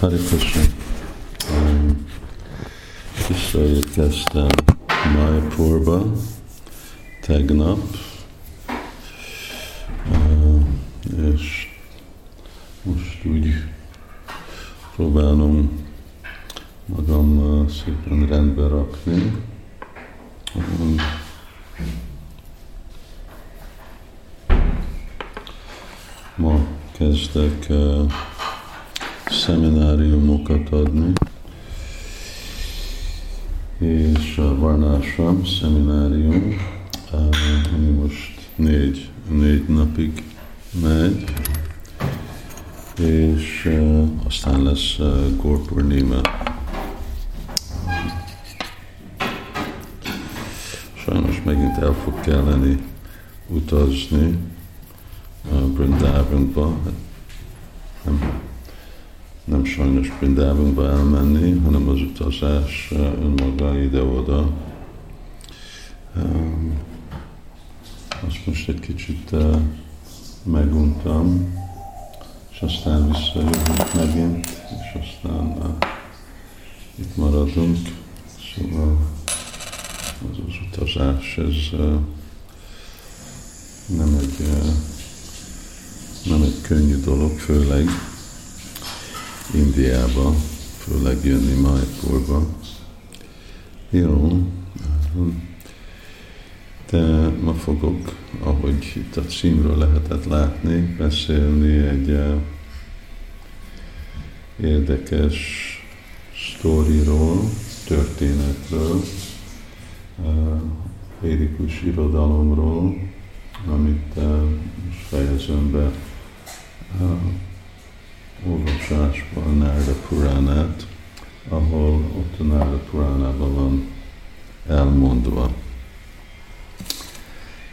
Hare Krishna. Visszaérkeztem Mayapurba tegnap, uh, és most úgy próbálom magam uh, szépen rendbe rakni. Um, ma kezdek uh, szemináriumokat adni, és a Varnásram szeminárium, ami most négy, négy napig megy, és aztán lesz Gorpurnima. Sajnos megint el fog kelleni utazni Brindavanba, nem nem sajnos Brindavanba elmenni, hanem az utazás önmaga ide-oda. Azt most egy kicsit meguntam, és aztán visszajövünk megint, és aztán itt maradunk. Szóval az az utazás, ez nem egy, nem egy könnyű dolog, főleg Indiába, főleg jönni Maipurba. Jó, de ma fogok, ahogy itt a címről lehetett látni, beszélni egy uh, érdekes sztoriról, történetről, uh, védikus irodalomról, amit uh, fejezem be uh, olvasásban Nárda Puránát, ahol ott a Nárda Puránában van elmondva.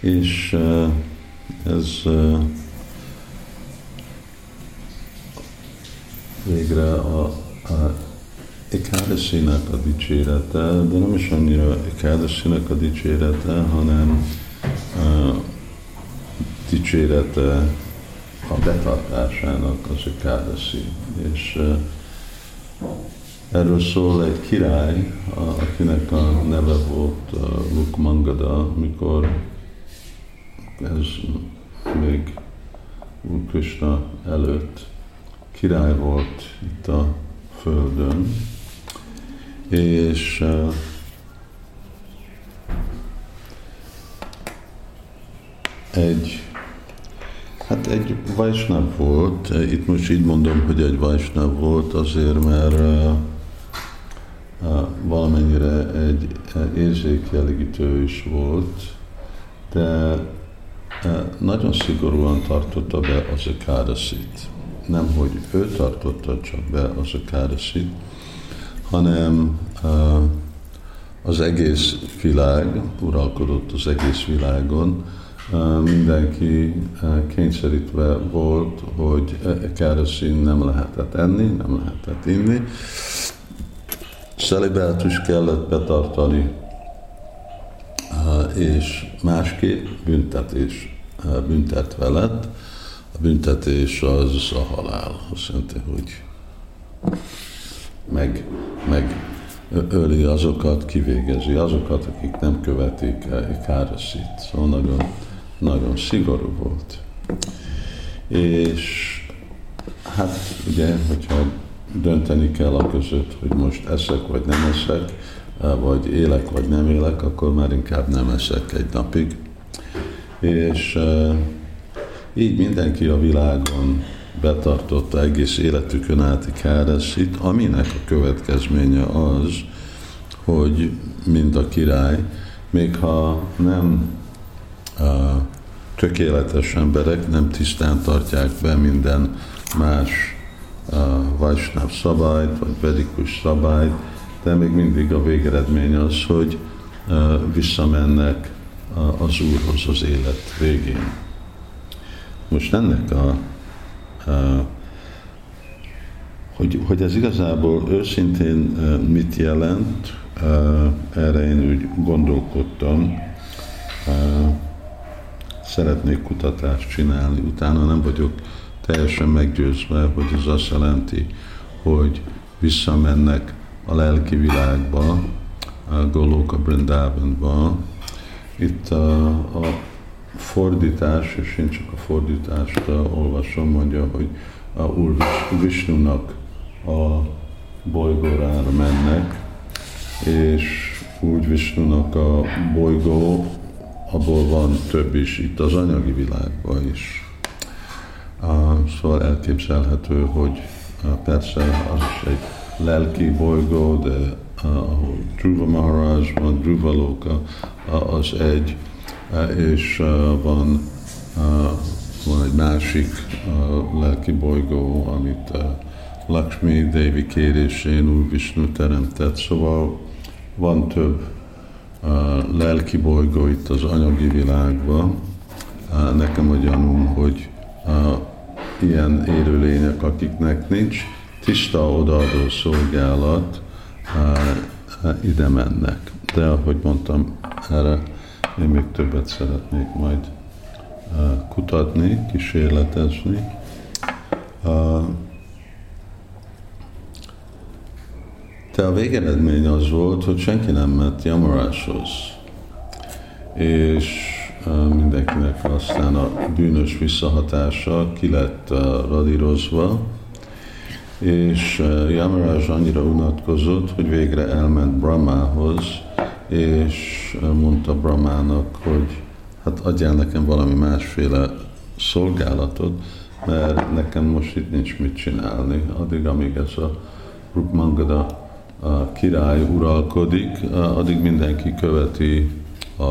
És eh, ez eh, végre a, a Ekádasinak a dicsérete, de nem is annyira Ekádasinak a dicsérete, hanem a eh, dicsérete a betartásának az ekádasi. És erről szól egy király, akinek a neve volt Lukmangada, mikor ez még Úr előtt király volt itt a földön, és egy egy Vajsnav volt, itt most így mondom, hogy egy Vajsnav volt azért, mert valamennyire egy érzékjelegítő is volt, de nagyon szigorúan tartotta be az ekádaszit. Nem, hogy ő tartotta csak be az ekádaszit, hanem uh, az egész világ uralkodott az egész világon, mindenki kényszerítve volt, hogy kereszín nem lehetett enni, nem lehetett inni. Szelibátus kellett betartani, és másképp büntetés büntetve lett. A büntetés az a halál. Azt jelenti, hogy meg, meg öli azokat, kivégezi azokat, akik nem követik károsít. Szóval nagyon nagyon szigorú volt. És hát ugye, hogyha dönteni kell a között, hogy most eszek vagy nem eszek, vagy élek vagy nem élek, akkor már inkább nem eszek egy napig. És így mindenki a világon betartotta egész életükön át káreszit, aminek a következménye az, hogy mind a király, még ha nem tökéletes emberek nem tisztán tartják be minden más Vajsnáv szabályt, vagy vedikus szabályt, de még mindig a végeredmény az, hogy visszamennek az Úrhoz az élet végén. Most ennek a, a hogy, hogy ez igazából őszintén mit jelent, erre én úgy gondolkodtam, szeretnék kutatást csinálni, utána nem vagyok teljesen meggyőzve, hogy ez azt jelenti, hogy visszamennek a lelki világba, a Goloka Brindavanba. Itt a, a fordítás, és én csak a fordítást olvasom, mondja, hogy a Úr Vishnunak a bolygórára mennek, és úgy Vishnunak a bolygó, abból van több is itt az anyagi világban is. Szóval elképzelhető, hogy persze az is egy lelki bolygó, de ahol Dhruva Maharaj van, Dhruva Loka, az egy, és van, van egy másik lelki bolygó, amit Lakshmi Devi kérésén Úr Vishnu teremtett. Szóval van több lelki bolygó itt az anyagi világban. Nekem a gyanúm, hogy ilyen élőlények, akiknek nincs tiszta odaadó szolgálat, ide mennek. De ahogy mondtam, erre én még többet szeretnék majd kutatni, kísérletezni. De a végeredmény az volt, hogy senki nem ment Yamaráshoz. És mindenkinek aztán a bűnös visszahatása ki lett radírozva, és Yamaraj annyira unatkozott, hogy végre elment Brahmához, és mondta Brahmának, hogy hát adjál nekem valami másféle szolgálatot, mert nekem most itt nincs mit csinálni, addig, amíg ez a Rukmangada a király uralkodik, addig mindenki követi a,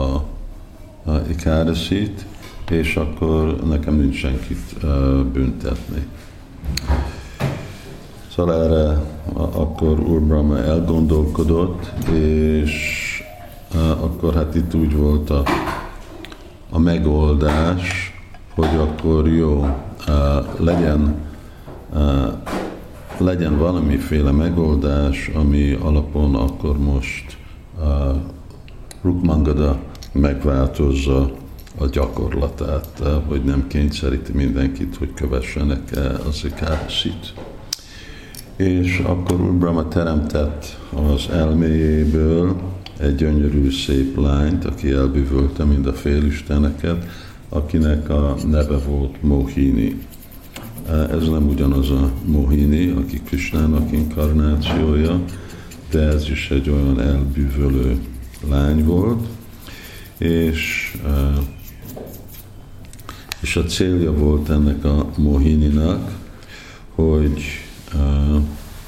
a Ikárasit, és akkor nekem nincs senkit büntetni. Szóval erre akkor Úr Brahma elgondolkodott, és akkor hát itt úgy volt a, a megoldás, hogy akkor jó, legyen, legyen valamiféle megoldás, ami alapon akkor most Rukmangada megváltozza a gyakorlatát, hogy nem kényszeríti mindenkit, hogy kövessenek az ikászit és akkor Úr Brahma teremtett az elméjéből egy gyönyörű szép lányt, aki elbűvölte mind a félisteneket, akinek a neve volt Mohini. Ez nem ugyanaz a Mohini, aki Krishnának inkarnációja, de ez is egy olyan elbűvölő lány volt, és, és a célja volt ennek a Mohininak, hogy uh,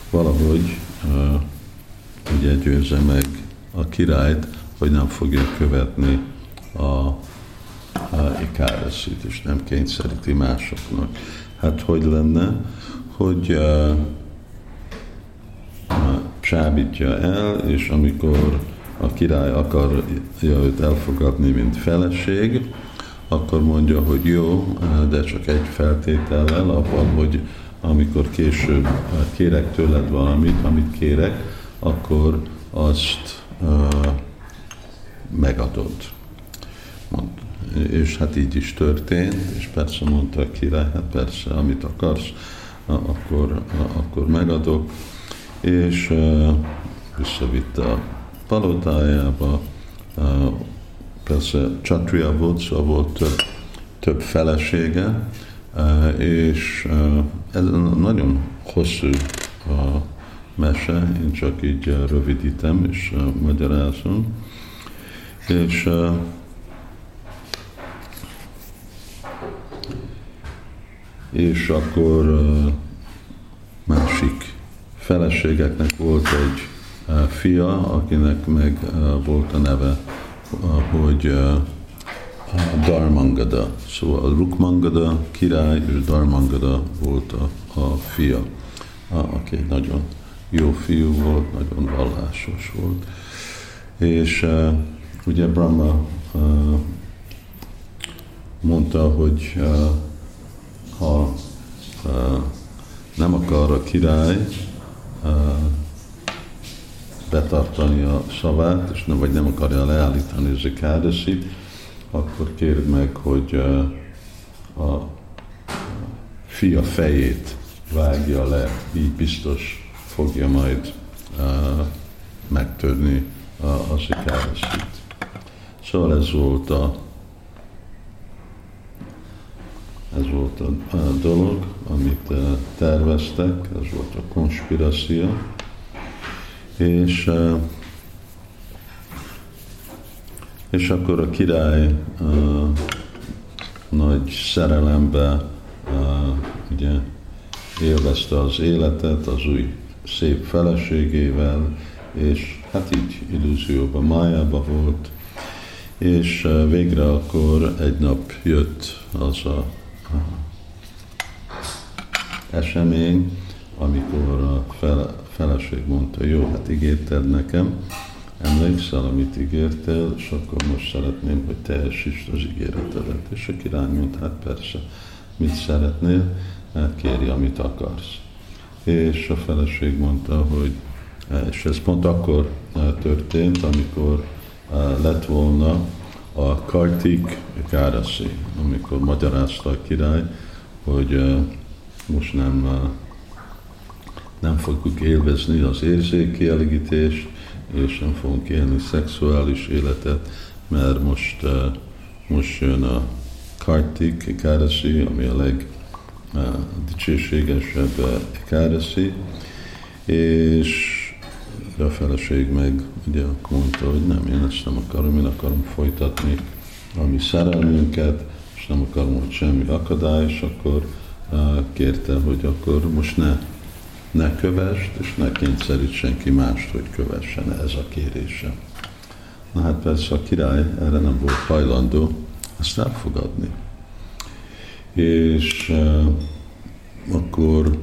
valahogy ugye győzze meg a királyt, hogy nem fogja követni a, a Ikáreszit, és nem kényszeríti másoknak. Hát hogy lenne, hogy uh, csábítja el, és amikor a király akarja őt elfogadni, mint feleség, akkor mondja, hogy jó, de csak egy feltétellel, abban, hogy amikor később eh, kérek tőled valamit, amit kérek, akkor azt uh, megadod. És hát így is történt, és persze mondta a király, hát persze, amit akarsz, akkor, akkor megadok, és visszavitte a palotájába, persze csatria volt, szóval volt több, több felesége, és ez nagyon hosszú a mese, én csak így rövidítem és magyarázom. És és akkor másik feleségeknek volt egy fia, akinek meg volt a neve, hogy Darmangada. Szóval Rukmangada király és Darmangada volt a, a fia, aki egy nagyon jó fiú volt, nagyon vallásos volt. És ugye Brahma mondta, hogy ha nem akar a király betartani a szavát, és nem, vagy nem akarja leállítani az ekádesit, akkor kérd meg, hogy a fia fejét vágja le, így biztos fogja majd megtörni a, az ikáraszit. Szóval ez volt a ez volt a, dolog, amit uh, terveztek, ez volt a konspiráció, és uh, és akkor a király uh, nagy szerelembe uh, ugye élvezte az életet az új szép feleségével, és hát így illúzióban, májában volt, és végre akkor egy nap jött az a esemény, amikor a fele, feleség mondta, jó, hát ígérted nekem, emlékszel, amit ígértél, és akkor most szeretném, hogy teljesítsd az ígéretedet. És a király mondta, hát persze, mit szeretnél, hát kéri, amit akarsz. És a feleség mondta, hogy, és ez pont akkor eh, történt, amikor eh, lett volna a Kartik Káraszi, amikor magyarázta a király, hogy eh, most nem, nem fogjuk élvezni az érzékielégítést, és nem fogunk élni szexuális életet, mert most, most jön a Kartik Ekádasi, ami a legdicsőségesebb Ekádasi, és a feleség meg ugye mondta, hogy nem, én ezt nem akarom, én akarom folytatni a mi szerelmünket, és nem akarom, hogy semmi akadály, és akkor kérte, hogy akkor most ne ne kövest, és ne kényszerít senki mást, hogy kövessen ez a kérése. Na hát persze a király erre nem volt hajlandó ezt elfogadni. És uh, akkor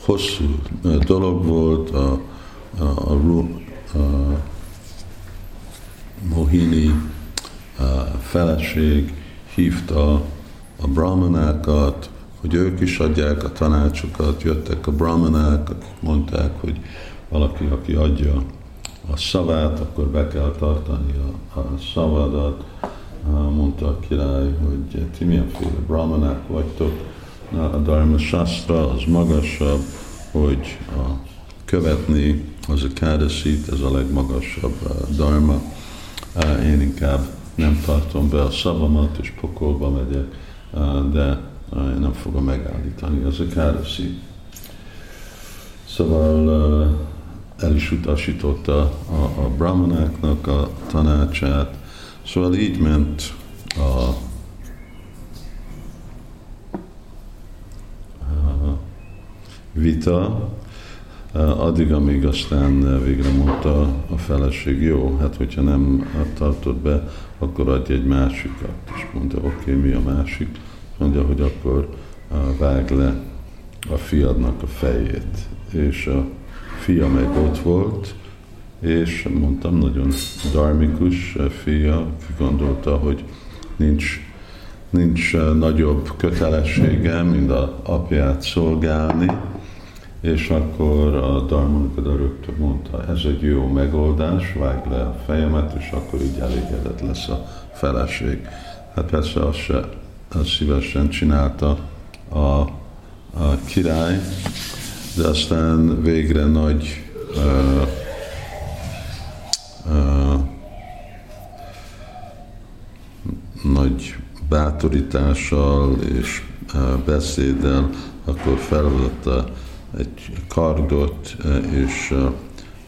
hosszú dolog volt, a, a, a, a Mohini a feleség hívta a brahmanákat, hogy ők is adják a tanácsokat, jöttek a brahmanák, akik mondták, hogy valaki, aki adja a szavát, akkor be kell tartani a, a szavadat. Mondta a király, hogy ti milyenféle brahmanák vagytok, a Dharma Shastra az magasabb, hogy a követni az a kádeszít, ez a legmagasabb dharma. Én inkább nem tartom be a szavamat, és pokolba megyek, de nem fogom megállítani, az a károszi. Szóval el is utasította a, a brahmanáknak a tanácsát, szóval így ment a vita, addig, amíg aztán végre mondta a feleség, jó, hát hogyha nem tartod be, akkor adj egy másikat. És mondta, oké, okay, mi a másik? Mondja, hogy akkor vág le a fiadnak a fejét. És a fia meg ott volt, és mondtam, nagyon darmikus fia, ki gondolta, hogy nincs, nincs nagyobb kötelessége, mint a apját szolgálni, és akkor a Darmanukada rögtön mondta, ez egy jó megoldás, vág le a fejemet, és akkor így elégedett lesz a feleség. Hát persze az se szívesen csinálta a, a király, de aztán végre nagy uh, uh, nagy bátorítással és beszéddel, akkor felvette egy kardot, és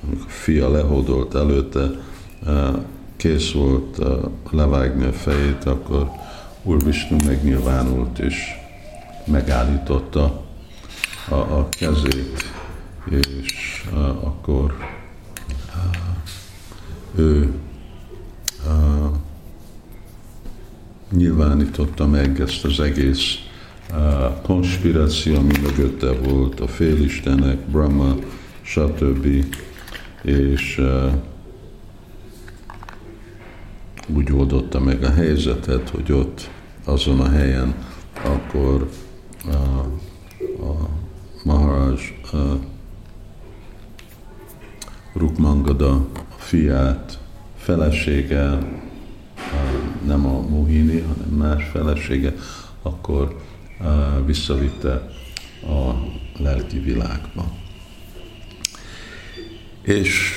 amikor a fia lehódolt előtte, kész volt levágni a fejét, akkor Úr Vishnu megnyilvánult és megállította a, a kezét, és a, akkor a, ő a, nyilvánította meg ezt az egész a konspiráció, ami mögötte volt, a félistenek, Brahma, stb. És a, úgy oldotta meg a helyzetet, hogy ott azon a helyen, akkor a, a Maharaj a Rukmangada fiát, felesége, nem a Mohini, hanem más felesége, akkor visszavitte a lelki világba. És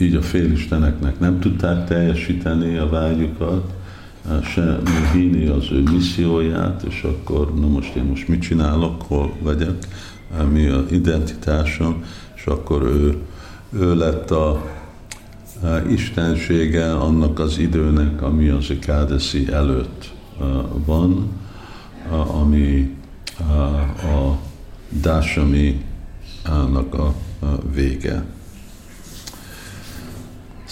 így a félisteneknek nem tudták teljesíteni a vágyukat, se hinni az ő misszióját, és akkor, na most én most mit csinálok, hol vagyok, mi a identitásom, és akkor ő, ő lett a, a istensége annak az időnek, ami az Ekádeszi előtt van, ami a Dásami annak a vége.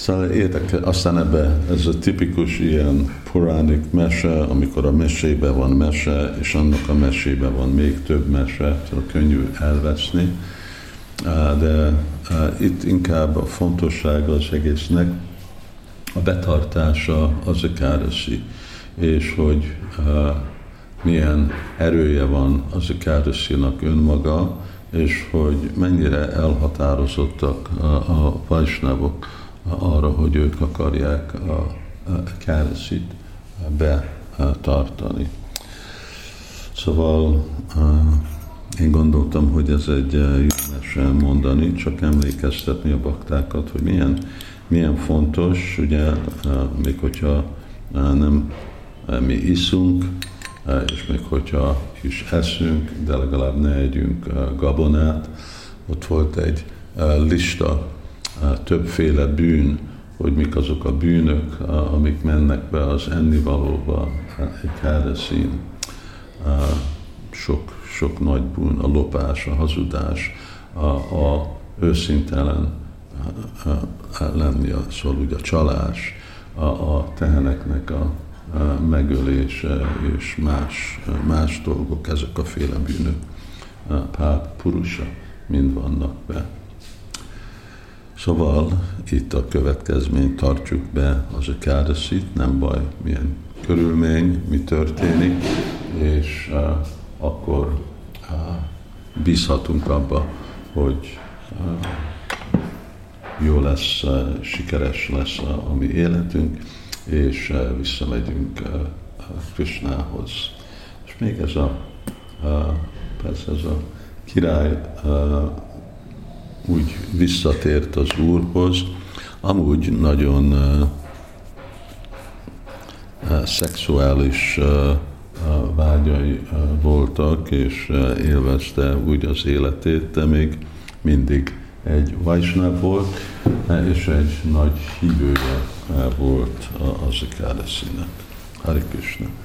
Szóval érdekes, aztán ebbe ez a tipikus ilyen puránik mese, amikor a mesébe van mese, és annak a mesébe van még több mese, szóval könnyű elveszni. De itt inkább a fontossága az egésznek a betartása az ekádeszi, és hogy milyen erője van az ekádeszinak önmaga, és hogy mennyire elhatározottak a, a vajsnávok arra, hogy ők akarják a káreszit betartani. Szóval én gondoltam, hogy ez egy jó mese mondani, csak emlékeztetni a baktákat, hogy milyen, milyen fontos, ugye, még hogyha nem mi iszunk, és még hogyha is eszünk, de legalább ne együnk gabonát. Ott volt egy lista többféle bűn, hogy mik azok a bűnök, amik mennek be az ennivalóba, egy herdeszín. Sok, sok nagy bűn, a lopás, a hazudás, a, a őszintelen lenni, szóval ugye a csalás, a, a teheneknek a, megölése és más, más dolgok, ezek a féle bűnök, páp, purusa, mind vannak be. Szóval itt a következményt tartsuk be az a kádeszit, nem baj, milyen körülmény, mi történik, és uh, akkor uh, bízhatunk abba, hogy uh, jó lesz, uh, sikeres lesz a, a mi életünk, és uh, visszamegyünk uh, Krishnához. És még ez a, uh, persze ez a király uh, úgy visszatért az Úrhoz, amúgy nagyon szexuális uh, vágyai voltak, és élvezte úgy az életét, de még mindig egy Vajsnáv volt, és egy nagy hívője volt az Ekádeszinek. Hari Krishna.